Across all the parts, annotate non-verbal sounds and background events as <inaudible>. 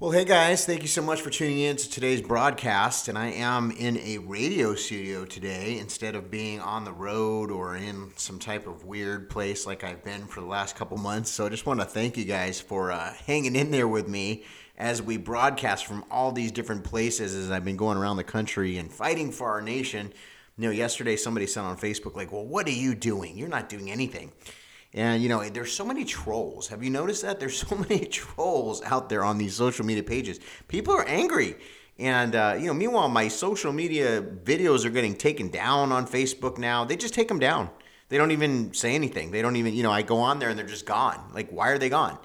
Well, hey guys, thank you so much for tuning in to today's broadcast. And I am in a radio studio today instead of being on the road or in some type of weird place like I've been for the last couple months. So I just want to thank you guys for uh, hanging in there with me as we broadcast from all these different places as I've been going around the country and fighting for our nation. You know, yesterday somebody said on Facebook, like, well, what are you doing? You're not doing anything. And you know, there's so many trolls. Have you noticed that? There's <laughs> so many trolls out there on these social media pages. People are angry. And uh, you know, meanwhile, my social media videos are getting taken down on Facebook now. They just take them down. They don't even say anything. They don't even, you know, I go on there and they're just gone. Like, why are they gone?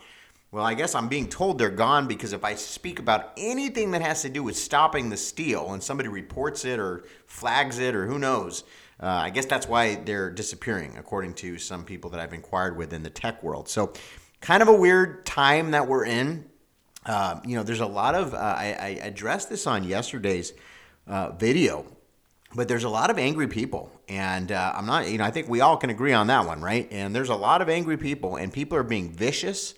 Well, I guess I'm being told they're gone because if I speak about anything that has to do with stopping the steal and somebody reports it or flags it or who knows, uh, I guess that's why they're disappearing, according to some people that I've inquired with in the tech world. So, kind of a weird time that we're in. Uh, you know, there's a lot of, uh, I, I, addressed this on yesterday's uh, video, but there's a lot of angry people. And uh, I'm not, you know, I think we all can agree on that one, right? And there's a lot of angry people, and people are being vicious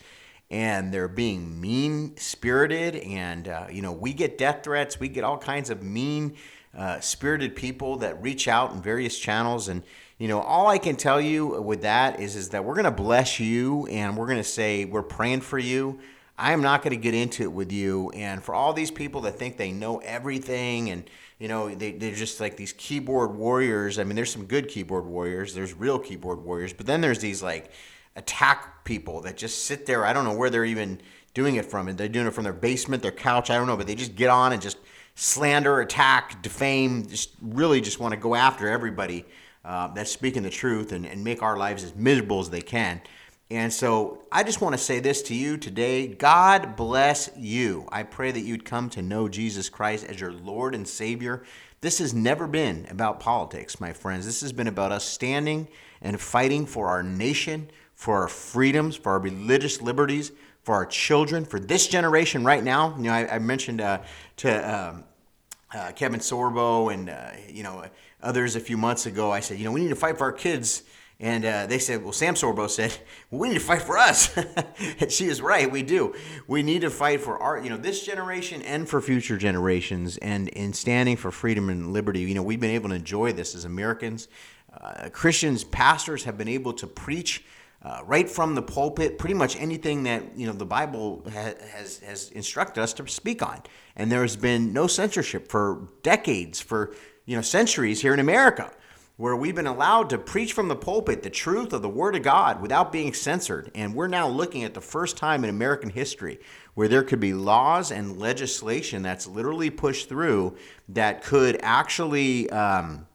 and they're being mean spirited. And, uh, you know, we get death threats, we get all kinds of mean uh, spirited people that reach out in various channels. And, you know, all I can tell you with that is, is that we're going to bless you and we're going to say we're praying for you. I am not going to get into it with you. And for all these people that think they know everything and, you know, they, they're just like these keyboard warriors. I mean, there's some good keyboard warriors, there's real keyboard warriors, but then there's these like attack people that just sit there. I don't know where they're even doing it from. And they're doing it from their basement, their couch. I don't know, but they just get on and just slander, attack, defame, just really just want to go after everybody uh, that's speaking the truth and, and make our lives as miserable as they can. And so I just want to say this to you today God bless you. I pray that you'd come to know Jesus Christ as your Lord and Savior. This has never been about politics, my friends. This has been about us standing and fighting for our nation, for our freedoms, for our religious liberties, for our children, for this generation right now. You know, I, I mentioned uh, to um, uh, Kevin Sorbo and uh, you know others a few months ago. I said, you know, we need to fight for our kids. And uh, they said, well, Sam Sorbo said, <laughs> well, we need to fight for us. <laughs> and she is right, we do. We need to fight for our, you know, this generation and for future generations. And in standing for freedom and liberty, you know, we've been able to enjoy this as Americans. Uh, Christians, pastors have been able to preach uh, right from the pulpit, pretty much anything that you know the Bible ha- has has instructed us to speak on. And there has been no censorship for decades, for you know centuries here in America, where we've been allowed to preach from the pulpit the truth of the Word of God without being censored. And we're now looking at the first time in American history where there could be laws and legislation that's literally pushed through that could actually. Um,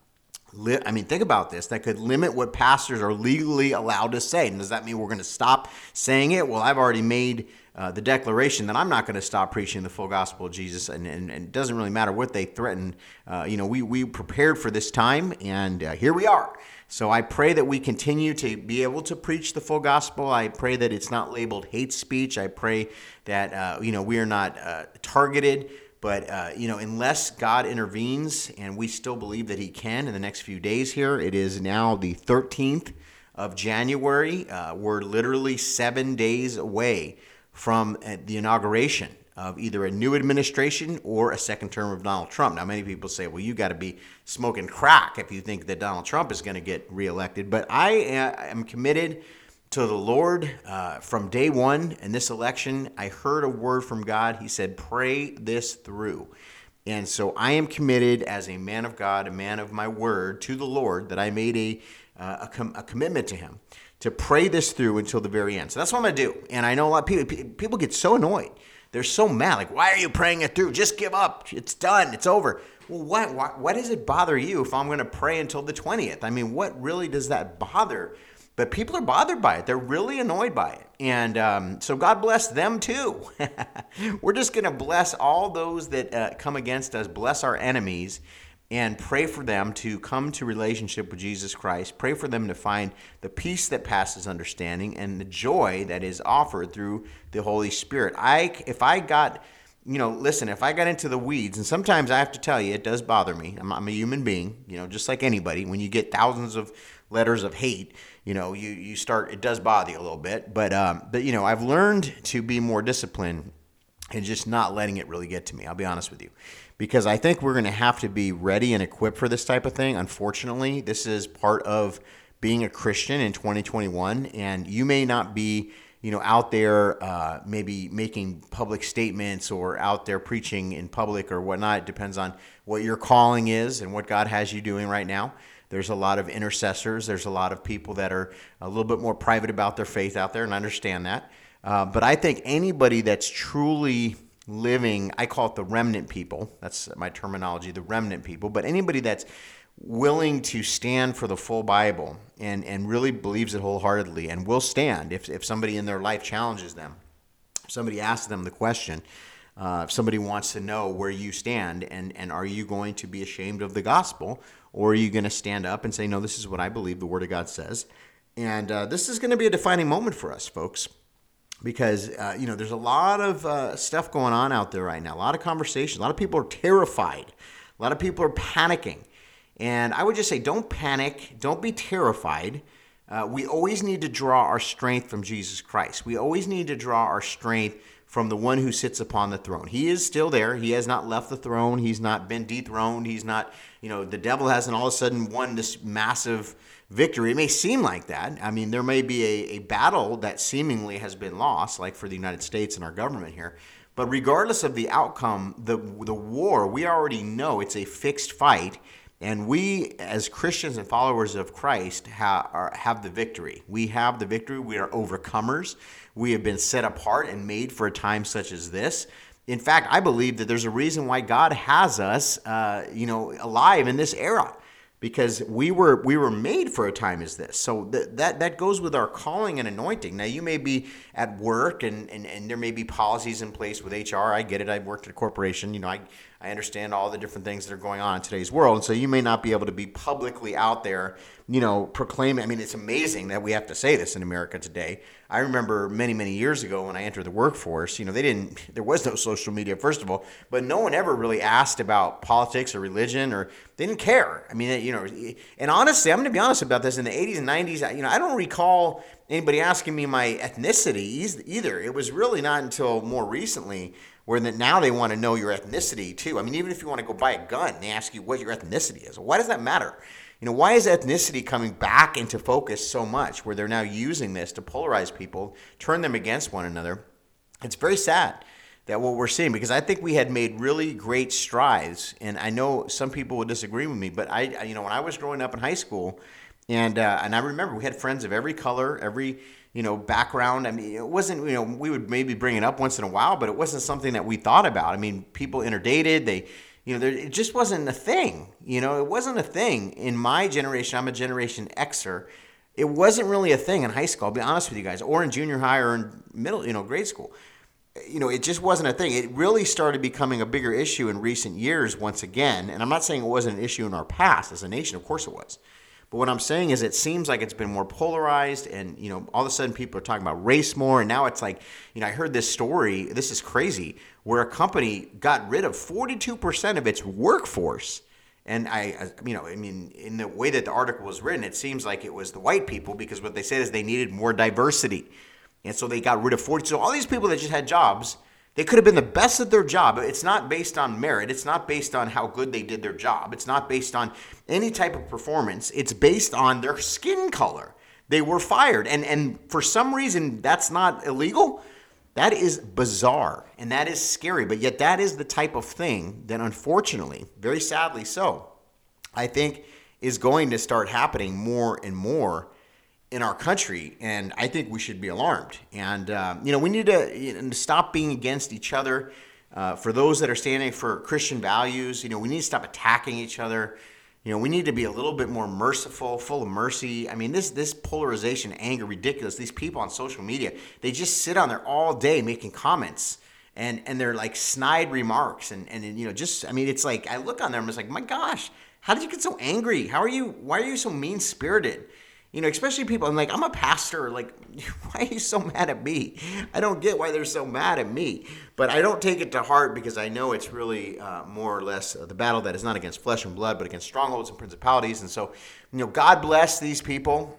li- I mean, think about this. That could limit what pastors are legally allowed to say. And does that mean we're going to stop saying it? Well, I've already made uh, the declaration that I'm not going to stop preaching the full gospel of Jesus, and, and, and, it doesn't really matter what they threaten. Uh, you know, we, we prepared for this time, and uh, here we are. So I pray that we continue to be able to preach the full gospel. I pray that it's not labeled hate speech. I pray that, uh, you know, we are not uh, targeted but, uh, you know, unless God intervenes, and we still believe that He can in the next few days here, it is now the 13th of January. Uh, we're literally seven days away from uh, the inauguration of either a new administration or a second term of Donald Trump. Now, many people say, well, you got to be smoking crack if you think that Donald Trump is going to get reelected. But I uh, am committed to the Lord uh, from day one in this election. I heard a word from God. He said, Pray this through. And so I am committed as a man of God, a man of my word to the Lord, that I made a, uh, a, com- a, commitment to Him to pray this through until the very end. So that's what I'm going to do. And I know a lot of people, people get so annoyed. They're so mad. Like, why are you praying it through? Just give up. It's done. It's over. Well, what, what, what does it bother you if I'm going to pray until the 20th? I mean, what really does that bother but people are bothered by it. They're really annoyed by it. And um, so God bless them too. <laughs> We're just going to bless all those that uh, come against us, bless our enemies, and pray for them to come to relationship with Jesus Christ. Pray for them to find the peace that passes understanding and the joy that is offered through the Holy Spirit. I, if I got you know, listen, if I got into the weeds, and sometimes I have to tell you, it does bother me. I'm, I'm, a human being, you know, just like anybody. When you get thousands of letters of hate, you know, you, you start, it does bother you a little bit. But, um, but, you know, I've learned to be more disciplined and just not letting it really get to me. I'll be honest with you. Because I think we're going to have to be ready and equipped for this type of thing. Unfortunately, this is part of being a Christian in 2021, and you may not be you know, out there uh, maybe making public statements or out there preaching in public or whatnot. It depends on what your calling is and what God has you doing right now. There's a lot of intercessors. There's a lot of people that are a little bit more private about their faith out there, and I understand that. Uh, but I think anybody that's truly living, I call it the remnant people. That's my terminology, the remnant people. But anybody that's willing to stand for the full Bible and, and really believes it wholeheartedly and will stand if, if somebody in their life challenges them, somebody asks them the question, uh, if somebody wants to know where you stand and, and are you going to be ashamed of the gospel or are you going to stand up and say, no, this is what I believe the Word of God says? And uh, this is going to be a defining moment for us, folks because uh, you know there's a lot of uh, stuff going on out there right now a lot of conversations a lot of people are terrified a lot of people are panicking and I would just say don't panic, don't be terrified. Uh, we always need to draw our strength from Jesus Christ. We always need to draw our strength from the one who sits upon the throne. He is still there. He has not left the throne. He's not been dethroned. He's not, you know, the devil hasn't all of a sudden won this massive victory. It may seem like that. I mean, there may be a, a battle that seemingly has been lost, like for the United States and our government here. But regardless of the outcome, the, the war, we already know it's a fixed fight and we, as Christians and followers of Christ, ha- are, have the victory. We have the victory. We are overcomers. We have been set apart and made for a time such as this. In fact, I believe that there's a reason why God has us, uh, you know, alive in this era because we were we were made for a time as this. So th- that that goes with our calling and anointing. Now you may be at work and, and and there may be policies in place with HR. I get it. I've worked at a corporation. You know, I I understand all the different things that are going on in today's world, and so you may not be able to be publicly out there, you know, proclaiming. I mean, it's amazing that we have to say this in America today. I remember many, many years ago when I entered the workforce, you know, they didn't, <laughs> there was no social media, first of all, but no one ever really asked about politics or religion or they didn't care. I mean, you know, and honestly, I'm going to be honest about this. In the 80s and 90s, you know, I don't recall anybody asking me my ethnicity either. It was really not until more recently where that now they want to know your ethnicity too. I mean, even if you want to go buy a gun, they ask you what your ethnicity is. Why does that matter? You know, why is ethnicity coming back into focus so much where they're now using this to polarize people, turn them against one another? It's very sad that what we're seeing because I think we had made really great strides, and I know some people would disagree with me, but I, you know, when I was growing up in high school, and uh, and I remember we had friends of every color, every you know background. I mean, it wasn't you know we would maybe bring it up once in a while, but it wasn't something that we thought about. I mean, people interdated, they you know, there, it just wasn't a thing. You know, it wasn't a thing in my generation. I'm a Generation Xer. It wasn't really a thing in high school. I'll be honest with you guys, or in junior high or in middle, you know, grade school. You know, it just wasn't a thing. It really started becoming a bigger issue in recent years once again. And I'm not saying it wasn't an issue in our past as a nation. Of course it was. But what I'm saying is, it seems like it's been more polarized, and you know, all of a sudden people are talking about race more, and now it's like, you know, I heard this story. This is crazy, where a company got rid of 42% of its workforce. And I, you know, I mean, in the way that the article was written, it seems like it was the white people because what they said is they needed more diversity, and so they got rid of 40. So all these people that just had jobs they could have been the best at their job. It's not based on merit. It's not based on how good they did their job. It's not based on any type of performance. It's based on their skin color. They were fired. And, and for some reason, that's not illegal. That is bizarre and that is scary. But yet, that is the type of thing that, unfortunately, very sadly so, I think is going to start happening more and more in our country, and I think we should be alarmed. And uh, you know, we need to you know, stop being against each other. Uh, for those that are standing for Christian values, you know, we need to stop attacking each other. You know, we need to be a little bit more merciful, full of mercy. I mean, this this polarization, anger, ridiculous. These people on social media, they just sit on there all day making comments and and they're like snide remarks and and you know, just I mean, it's like I look on them, it's like, my gosh, how did you get so angry? How are you? Why are you so mean spirited? You know, especially people. I'm like, I'm a pastor. Like, <laughs> why are you so mad at me? I don't get why they're so mad at me. But I don't take it to heart because I know it's really uh, more or less uh, the battle that is not against flesh and blood, but against strongholds and principalities. And so, you know, God bless these people.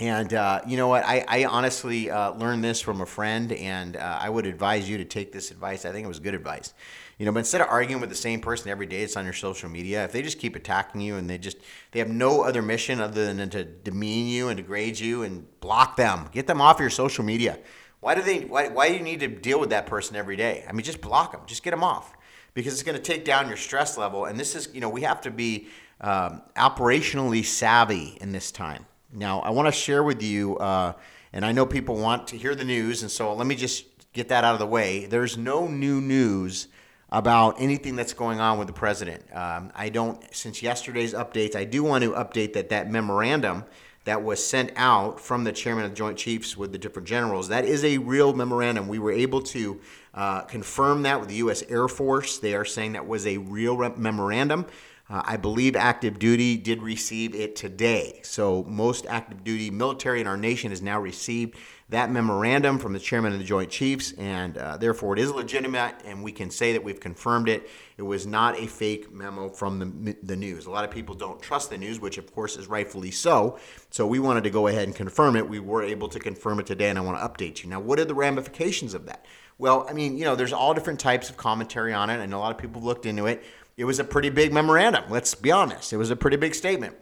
And uh, you know what? I, I honestly uh, learned this from a friend, and uh, I would advise you to take this advice. I think it was good advice. You know, but instead of arguing with the same person every day, it's on your social media. If they just keep attacking you and they just they have no other mission other than to demean you and degrade you and block them, get them off your social media. Why do they? Why, why do you need to deal with that person every day? I mean, just block them. Just get them off because it's going to take down your stress level. And this is, you know, we have to be um, operationally savvy in this time. Now, I want to share with you, uh, and I know people want to hear the news, and so let me just get that out of the way. There's no new news about anything that's going on with the president. Um, I don't, since yesterday's updates, I do want to update that that memorandum that was sent out from the chairman of the Joint Chiefs with the different generals, that is a real memorandum. We were able to uh, confirm that with the U.S. Air Force. They are saying that was a real memorandum. Uh, I believe active duty did receive it today. So, most active duty military in our nation has now received that memorandum from the chairman of the Joint Chiefs, and uh, therefore it is legitimate, and we can say that we've confirmed it. It was not a fake memo from the, the news. A lot of people don't trust the news, which of course is rightfully so. So, we wanted to go ahead and confirm it. We were able to confirm it today, and I want to update you. Now, what are the ramifications of that? Well, I mean, you know, there's all different types of commentary on it, and a lot of people have looked into it it was a pretty big memorandum. Let's be honest. It was a pretty big statement.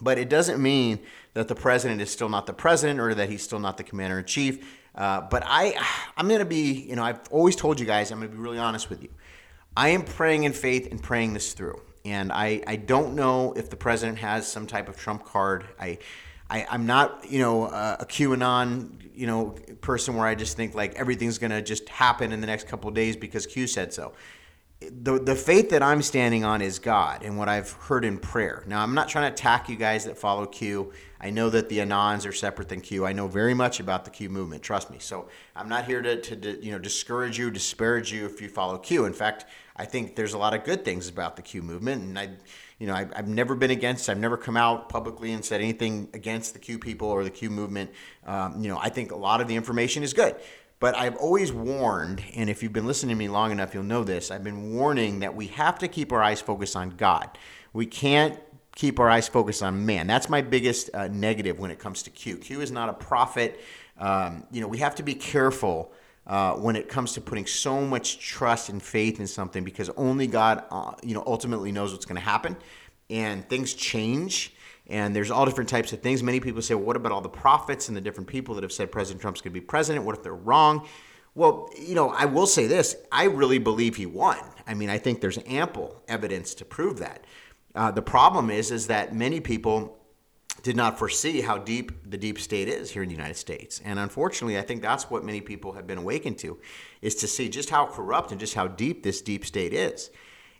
But it doesn't mean that the president is still not the president or that he's still not the commander in chief. Uh, but I, I'm going to be, you know, I've always told you guys, I'm going to be really honest with you. I am praying in faith and praying this through. And I, I don't know if the president has some type of trump card. I, I, I'm not, you know, uh, a QAnon, you know, person where I just think like everything's going to just happen in the next couple days because Q said so the, the faith that I'm standing on is God and what I've heard in prayer. Now, I'm not trying to attack you guys that follow Q. I know that the Anons are separate than Q. I know very much about the Q movement, trust me. So I'm not here to, to you know, discourage you, disparage you if you follow Q. In fact, I think there's a lot of good things about the Q movement. And I, you know, I, I've never been against, I've never come out publicly and said anything against the Q people or the Q movement. Um, you know, I think a lot of the information is good. But I've always warned, and if you've been listening to me long enough, you'll know this. I've been warning that we have to keep our eyes focused on God. We can't keep our eyes focused on man. That's my biggest uh, negative when it comes to Q. Q is not a prophet. Um, you know, we have to be careful uh, when it comes to putting so much trust and faith in something because only God, uh, you know, ultimately knows what's going to happen, and things change and there's all different types of things. Many people say, well, what about all the prophets and the different people that have said President Trump's going to be president? What if they're wrong? Well, you know, I will say this I really believe he won. I mean, I think there's ample evidence to prove that. Uh, the problem is, is that many people did not foresee how deep the deep state is here in the United States. And unfortunately, I think that's what many people have been awakened to, is to see just how corrupt and just how deep this deep state is.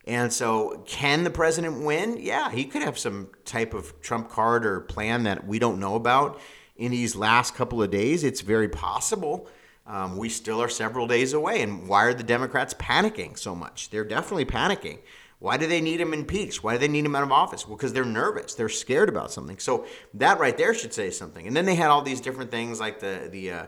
And so, can the president win? Yeah, he could have some type of trump card or plan that we don't know about in these last couple of days. It's very possible. Um, we still are several days away. And why are the Democrats panicking so much? They're definitely panicking. Why do they need him impeached? Why do they need him out of office? Well, because they're nervous. They're scared about something. So that right there should say something. And then they had all these different things like the the uh,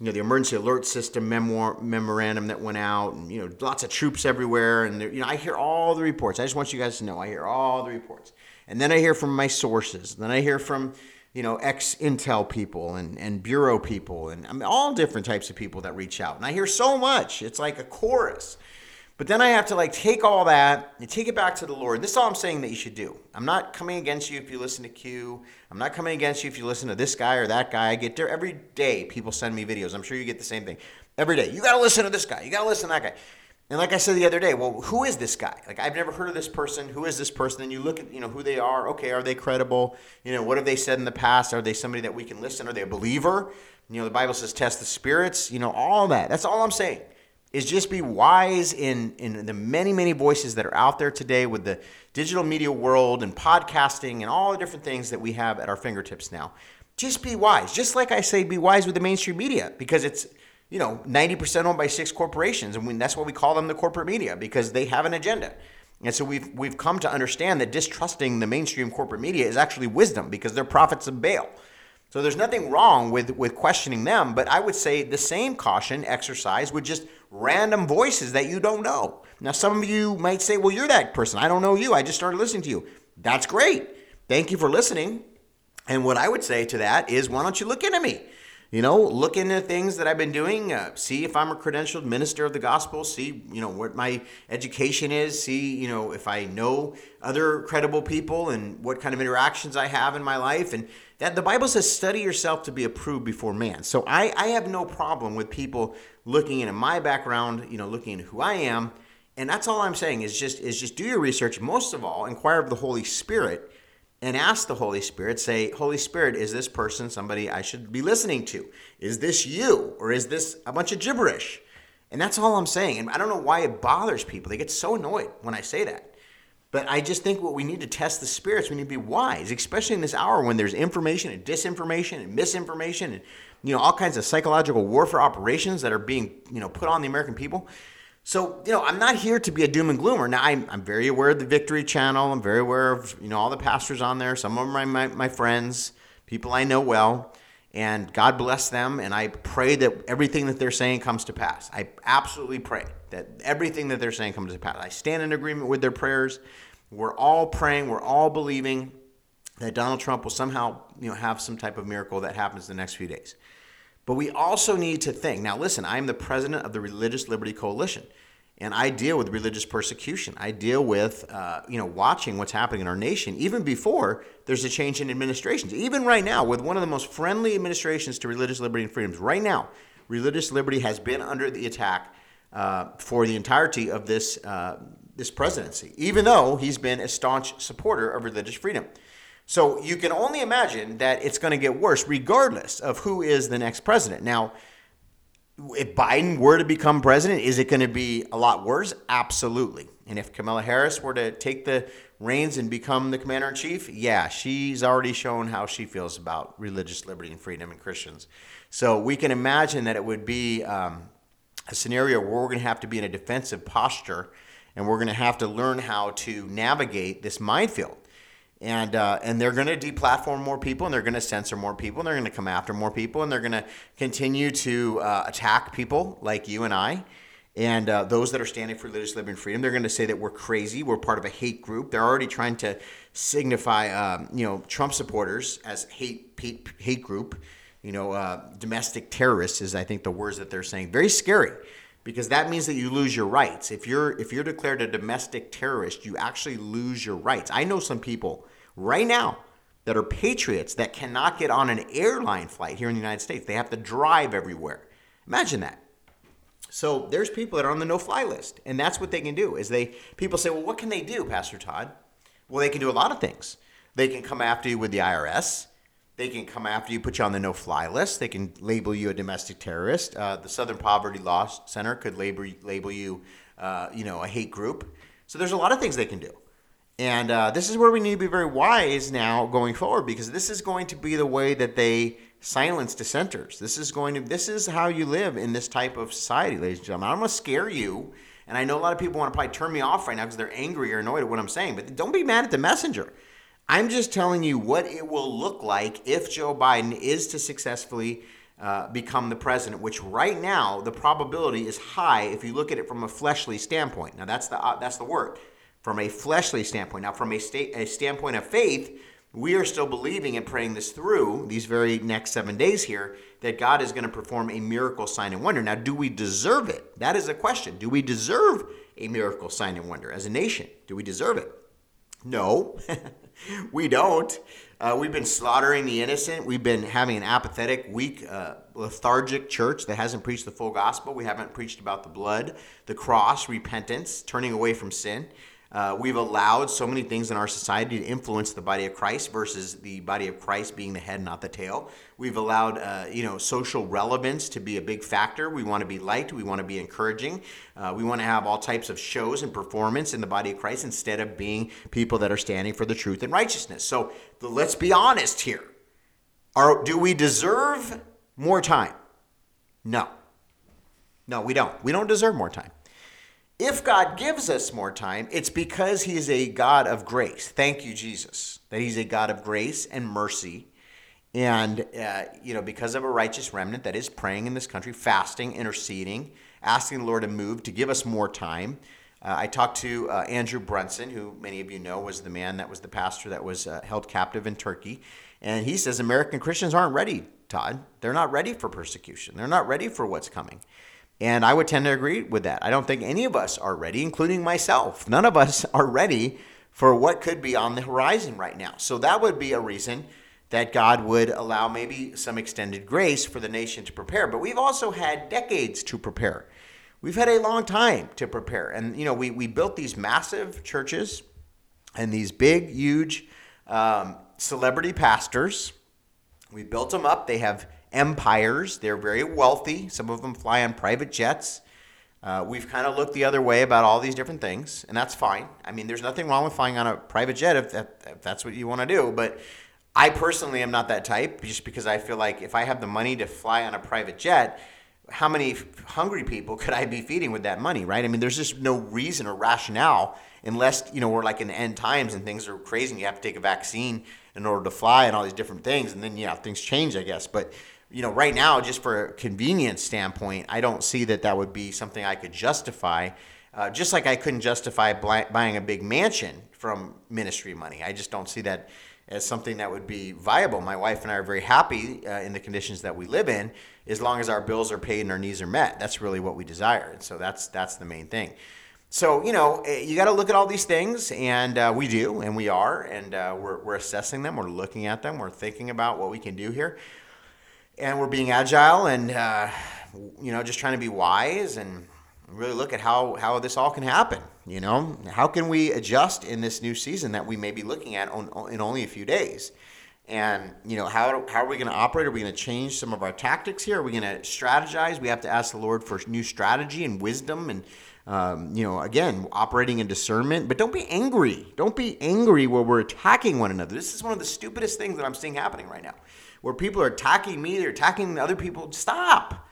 you know the emergency alert system memoir, memorandum that went out, and you know lots of troops everywhere, and you know I hear all the reports. I just want you guys to know I hear all the reports, and then I hear from my sources, then I hear from you know ex Intel people and and bureau people, and I mean all different types of people that reach out, and I hear so much. It's like a chorus. But then I have to like take all that and take it back to the Lord. This is all I'm saying that you should do. I'm not coming against you if you listen to Q. I'm not coming against you if you listen to this guy or that guy. I get there every day. People send me videos. I'm sure you get the same thing every day. You got to listen to this guy. You got to listen to that guy. And like I said the other day, well, who is this guy? Like I've never heard of this person. Who is this person? And you look at you know who they are. Okay, are they credible? You know what have they said in the past? Are they somebody that we can listen? Are they a believer? You know the Bible says test the spirits. You know all that. That's all I'm saying is just be wise in, in the many, many voices that are out there today with the digital media world and podcasting and all the different things that we have at our fingertips now. Just be wise. Just like I say, be wise with the mainstream media because it's, you know, 90% owned by six corporations. And we, that's why we call them the corporate media because they have an agenda. And so we've, we've come to understand that distrusting the mainstream corporate media is actually wisdom because they're prophets of Baal. So there's nothing wrong with, with questioning them, but I would say the same caution exercise would just random voices that you don't know. Now, some of you might say, well, you're that person. I don't know you. I just started listening to you. That's great. Thank you for listening. And what I would say to that is, why don't you look into me? You know, look into things that I've been doing, uh, see if I'm a credentialed minister of the gospel, see, you know, what my education is, see, you know, if I know other credible people and what kind of interactions I have in my life. And that the Bible says, study yourself to be approved before man. So I, I have no problem with people looking into my background, you know, looking into who I am. And that's all I'm saying is just is just do your research. Most of all, inquire of the Holy Spirit and ask the Holy Spirit, say, Holy Spirit, is this person somebody I should be listening to? Is this you? Or is this a bunch of gibberish? And that's all I'm saying. And I don't know why it bothers people. They get so annoyed when I say that. But I just think what we need to test the spirits, we need to be wise, especially in this hour when there's information and disinformation and misinformation and you know all kinds of psychological warfare operations that are being, you know, put on the American people. So, you know, I'm not here to be a doom and gloomer. Now, I'm, I'm very aware of the Victory Channel. I'm very aware of, you know, all the pastors on there. Some of them are my, my friends, people I know well. And God bless them. And I pray that everything that they're saying comes to pass. I absolutely pray that everything that they're saying comes to pass. I stand in agreement with their prayers. We're all praying, we're all believing that Donald Trump will somehow, you know, have some type of miracle that happens the next few days. But we also need to think now, listen, I'm the president of the Religious Liberty Coalition, and I deal with religious persecution. I deal with, uh, you know, watching what's happening in our nation, even before there's a change in administrations. Even right now, with one of the most friendly administrations to religious liberty and freedoms, right now, religious liberty has been under the attack uh, for the entirety of this, uh, this presidency, even though he's been a staunch supporter of religious freedom. So you can only imagine that it's going to get worse regardless of who is the next president. Now, if Biden were to become president, is it going to be a lot worse? Absolutely. And if Kamala Harris were to take the reins and become the commander in chief, yeah, she's already shown how she feels about religious liberty and freedom and Christians. So we can imagine that it would be um, a scenario where we're going to have to be in a defensive posture and we're going to have to learn how to navigate this minefield and uh, and they're going to deplatform more people, and they're going to censor more people, and they're going to come after more people, and they're going to continue to uh, attack people like you and I, and uh, those that are standing for religious liberty and freedom. They're going to say that we're crazy, we're part of a hate group. They're already trying to signify, um, you know, Trump supporters as hate hate, hate group. You know, uh, domestic terrorists is I think the words that they're saying. Very scary because that means that you lose your rights. If you're if you're declared a domestic terrorist, you actually lose your rights. I know some people right now that are patriots that cannot get on an airline flight here in the United States. They have to drive everywhere. Imagine that. So there's people that are on the no-fly list, and that's what they can do. Is they people say, well, what can they do, Pastor Todd? Well, they can do a lot of things. They can come after you with the IRS. They can come after you, put you on the no-fly list. They can label you a domestic terrorist. Uh, the Southern Poverty Law Center could label label you, uh, you know, a hate group. So there's a lot of things they can do. And uh, this is where we need to be very wise now going forward because this is going to be the way that they silence dissenters. This is going to this is how you live in this type of society, ladies and gentlemen. I'm going to scare you, and I know a lot of people want to probably turn me off right now because they're angry or annoyed at what I'm saying. But don't be mad at the messenger. I'm just telling you what it will look like if Joe Biden is to successfully uh, become the president, which right now the probability is high if you look at it from a fleshly standpoint. Now that's the uh, that's the word from a fleshly standpoint. Now, from a, state, a standpoint of faith, we are still believing and praying this through these very next seven days here that God is going to perform a miracle, sign, and wonder. Now, do we deserve it? That is a question. Do we deserve a miracle, sign, and wonder as a nation? Do we deserve it? No, <laughs> <laughs> we don't. Uh, we've been slaughtering the innocent. We've been having an apathetic, weak, uh, lethargic church that hasn't preached the full gospel. We haven't preached about the blood, the cross, repentance, turning away from sin. Uh, we've allowed so many things in our society to influence the body of Christ versus the body of Christ being the head, not the tail. We've allowed, uh, you know, social relevance to be a big factor. We want to be liked. We want to be encouraging. Uh, we want to have all types of shows and performance in the body of Christ instead of being people that are standing for the truth and righteousness. So let's be honest here. Are, do we deserve more time? No. No, we don't. We don't deserve more time. If God gives us more time, it's because He is a God of grace. Thank you, Jesus, that He's a God of grace and mercy. And, uh, you know, because of a righteous remnant that is praying in this country, fasting, interceding, asking the Lord to move, to give us more time. Uh, I talked to uh, Andrew Brunson, who many of you know was the man that was the pastor that was uh, held captive in Turkey. And he says American Christians aren't ready, Todd. They're not ready for persecution, they're not ready for what's coming. And I would tend to agree with that. I don't think any of us are ready, including myself. None of us <laughs> are ready for what could be on the horizon right now. So that would be a reason that God would allow maybe some extended grace for the nation to prepare. But we've also had decades to prepare. We've had a long time to prepare. And, you know, we, we built these massive churches and these big, huge um, celebrity pastors. We built them up. They have empires. They're very wealthy. Some of them fly on private jets. Uh, we've kind of looked the other way about all these different things, and that's fine. I mean, there's nothing wrong with flying on a private jet if, that, if that's what you want to do. But I personally am not that type, just because I feel like if I have the money to fly on a private jet, how many hungry people <laughs> could I be feeding with that money, right? I mean, there's just no reason or rationale unless, you know, we're like in the end times and things are crazy and you have to take a vaccine in order to fly and all these different things. And then, yeah, things change, I guess. But, you know, right now, just for a convenience standpoint, I don't see that that would be something I could justify. Uh, just like I couldn't justify buying a big mansion from ministry money. I just don't see that as something that would be viable. My wife and I are very happy uh, in the conditions that we live in, as long as our bills are paid and our needs are met. That's really what we desire, and so that's that's the main thing. So you know, eh, you got to look at all these things, and uh, we do, and we are, and uh, we're we're assessing them, we're looking at them, we're thinking about what we can do here, and we're being agile, and uh, you know, just trying to be wise and really look at how how this all can happen. You know, how can we adjust in this new season that we may be looking at on, in only a few days? And you know, how how are we going to operate? Are we going to change some of our tactics here? Are we going to strategize? We have to ask the Lord for new strategy and wisdom and. Um, you know, again, operating in discernment, but don't be angry. Don't be angry where we're attacking one another. This is one of the stupidest things that I'm seeing happening right now, where people are attacking me, they're attacking other people. Stop.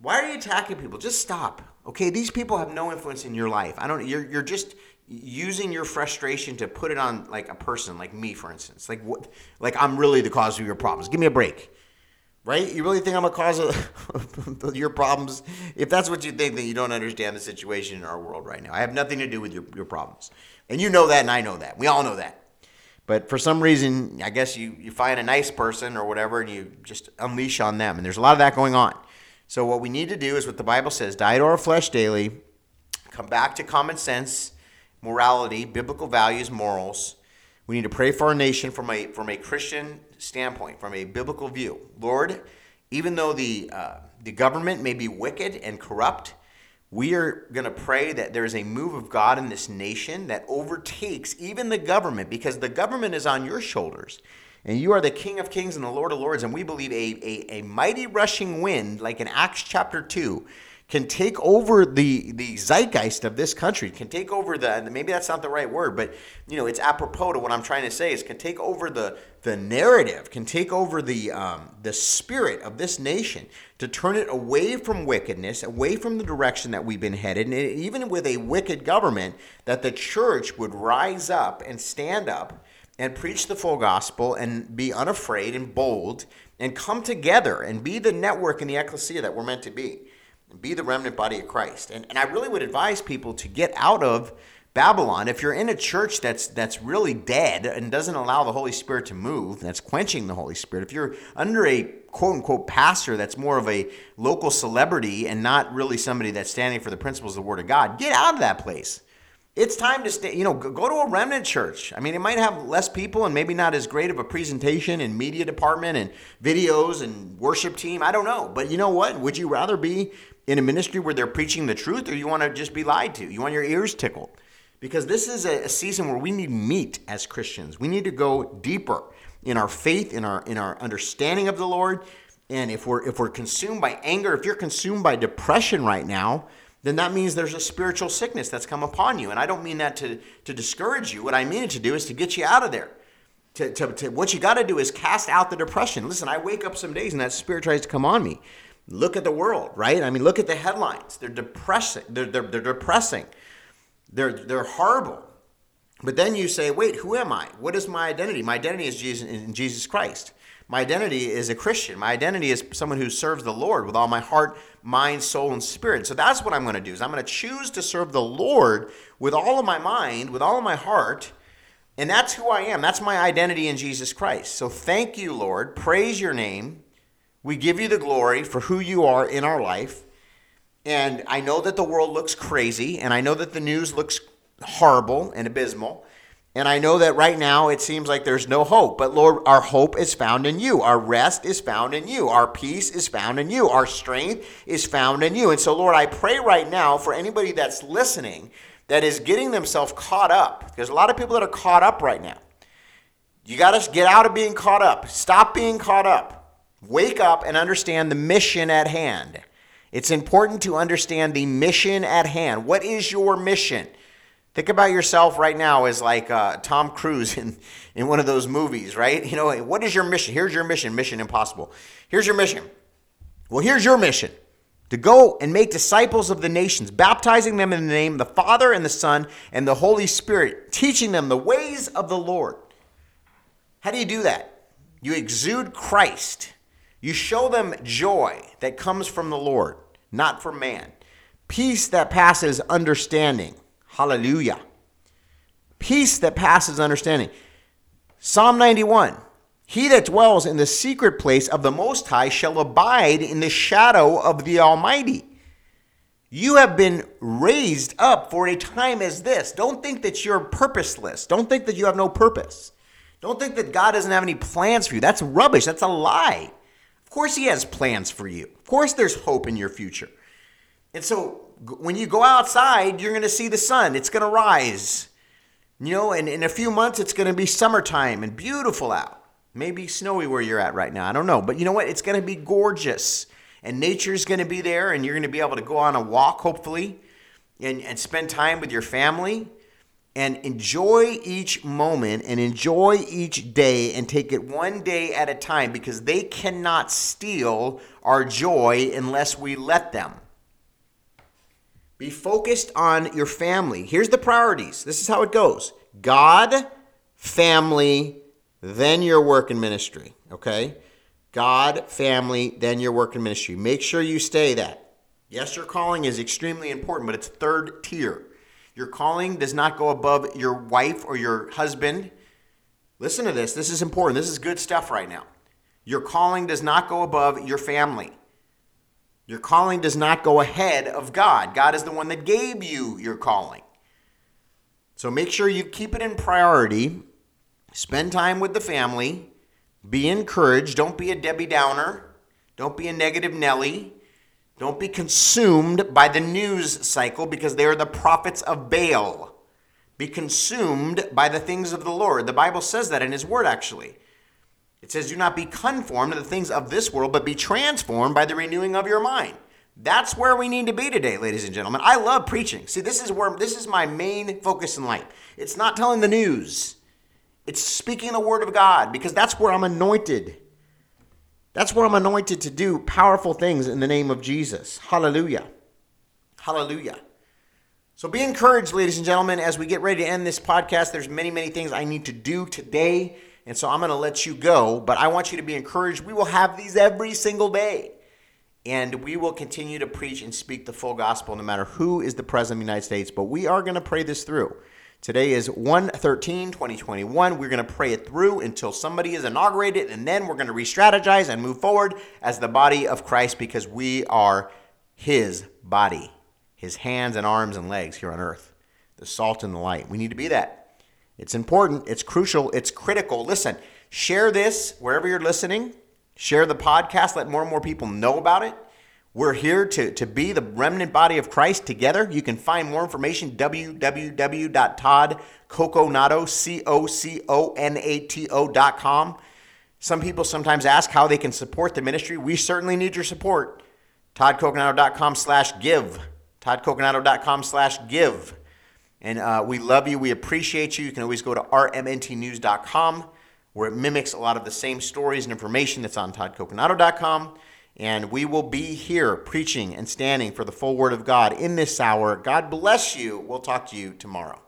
Why are you attacking people? Just stop. Okay, these people have no influence in your life. I don't. You're you're just using your frustration to put it on like a person, like me, for instance. Like what? Like I'm really the cause of your problems. Give me a break. Right? You really think I'm a cause of <laughs> your problems? If that's what you think, then you don't understand the situation in our world right now. I have nothing to do with your, your problems. And you know that, and I know that. We all know that. But for some reason, I guess you, you find a nice person or whatever, and you just unleash on them. And there's a lot of that going on. So, what we need to do is what the Bible says die to our flesh daily, come back to common sense, morality, biblical values, morals. We need to pray for our nation from a, from a Christian standpoint, from a biblical view. Lord, even though the, uh, the government may be wicked and corrupt, we are going to pray that there is a move of God in this nation that overtakes even the government because the government is on your shoulders. And you are the King of Kings and the Lord of Lords. And we believe a, a, a mighty rushing wind, like in Acts chapter 2, can take over the, the zeitgeist of this country, can take over the, maybe that's not the right word, but you know, it's apropos to what I'm trying to say is can take over the, the narrative, can take over the, um, the spirit of this nation to turn it away from wickedness, away from the direction that we've been headed. And even with a wicked government, that the church would rise up and stand up and preach the full gospel and be unafraid and bold and come together and be the network in the ecclesia that we're meant to be be the remnant body of christ and, and i really would advise people to get out of babylon if you're in a church that's that's really dead and doesn't allow the holy spirit to move that's quenching the holy spirit if you're under a quote unquote pastor that's more of a local celebrity and not really somebody that's standing for the principles of the word of god get out of that place it's time to stay, you know, go to a remnant church. I mean, it might have less people and maybe not as great of a presentation and media department and videos and worship team. I don't know. But you know what? Would you rather be in a ministry where they're preaching the truth or you want to just be lied to? You want your ears tickled? Because this is a, season where we need meat as Christians. We need to go deeper in our faith, in our in our understanding of the Lord. And if we're if we're consumed by anger, if you're consumed by depression right now, then that means there's a spiritual sickness that's come upon you. And I don't mean that to, to discourage you. What I mean it to do is to get you out of there. To, to, to what you got to do is cast out the depression. Listen, I wake up some days and that spirit tries to come on me. Look at the world, right? I mean, look at the headlines. They're depressing. They're, they're, they're depressing. They're, they're horrible. But then you say, wait, who am I? What is my identity? My identity is Jesus, in Jesus Christ. My identity is a Christian. My identity is someone who serves the Lord with all my heart, mind, soul, and spirit. So that's what I'm going to do. Is I'm going to choose to serve the Lord with all of my mind, with all of my heart, and that's who I am. That's my identity in Jesus Christ. So thank you, Lord. Praise your name. We give you the glory for who you are in our life. And I know that the world looks crazy, and I know that the news looks horrible and abysmal. And I know that right now it seems like there's no hope. But Lord, our hope is found in you. Our rest is found in you. Our peace is found in you. Our strength is found in you. And so, Lord, I pray right now for anybody that's listening that is getting themselves caught up. There's a lot of people that are caught up right now. You got to get out of being caught up. Stop being caught up. Wake up and understand the mission at hand. It's important to understand the mission at hand. What is your mission? Think about yourself right now as like uh, Tom Cruise <laughs> in, in one of those movies, right? You know, what is your mission? Here's your mission, Mission Impossible. Here's your mission. Well, here's your mission to go and make disciples of the nations, baptizing them in the name of the Father and the Son and the Holy Spirit, teaching them the ways of the Lord. How do you do that? You exude Christ. You show them joy that comes from the Lord, not from man. Peace that passes understanding Hallelujah. Peace that passes understanding. Psalm 91 He that dwells in the secret place of the Most High shall abide in the shadow of the Almighty. You have been raised up for a time as this. Don't think that you're purposeless. Don't think that you have no purpose. Don't think that God doesn't have any plans for you. That's rubbish. That's a lie. Of course, He has plans for you. Of course, there's hope in your future. And so when you go outside, you're going to see the sun. It's going to rise. You know, and in a few months, it's going to be summertime and beautiful out. Maybe snowy where you're at right now. I don't know. But you know what? It's going to be gorgeous. And nature's going to be there, and you're going to be able to go on a walk, hopefully, and, and spend time with your family and enjoy each moment and enjoy each day and take it one day at a time because they cannot steal our joy unless we let them. Be focused on your family. Here's the priorities. This is how it goes God, family, then your work and ministry. Okay? God, family, then your work and ministry. Make sure you stay that. Yes, your calling is extremely important, but it's third tier. Your calling does not go above your wife or your husband. Listen to this. This is important. This is good stuff right now. Your calling does not go above your family. Your calling does not go ahead of God. God is the one that gave you your calling. So make sure you keep it in priority. Spend time with the family. Be encouraged. Don't be a Debbie Downer. Don't be a negative Nelly. Don't be consumed by the news cycle because they are the prophets of Baal. Be consumed by the things of the Lord. The Bible says that in His Word, actually. It says, Do not be conformed to the things of this world, but be transformed by the renewing of your mind. That's where we need to be today, ladies and gentlemen. I love preaching. See, this is where this is my main focus in life. It's not telling the news. It's speaking the word of God because that's where I'm anointed. That's where I'm anointed to do powerful things in the name of Jesus. Hallelujah. Hallelujah. So be encouraged, ladies and gentlemen, as we get ready to end this podcast. There's many, many things I need to do today. And so I'm going to let you go, but I want you to be encouraged. We will have these every single day. And we will continue to preach and speak the full gospel no matter who is the president of the United States. But we are going to pray this through. Today is 113 2021. We're going to pray it through until somebody is inaugurated, and then we're going to re strategize and move forward as the body of Christ because we are his body, his hands and arms and legs here on earth, the salt and the light. We need to be that. It's important, it's crucial, it's critical. Listen, share this wherever you're listening. Share the podcast, let more and more people know about it. We're here to, to be the remnant body of Christ together. You can find more information www.toddcoconato, C-O-C-O-N-A-T-O.com. Some people sometimes ask how they can support the ministry. We certainly need your support. toddcoconato.com slash give. toddcoconato.com slash give. And uh, we love you. We appreciate you. You can always go to rmntnews.com where it mimics a lot of the same stories and information that's on toddcoconato.com. And we will be here preaching and standing for the full word of God in this hour. God bless you. We'll talk to you tomorrow.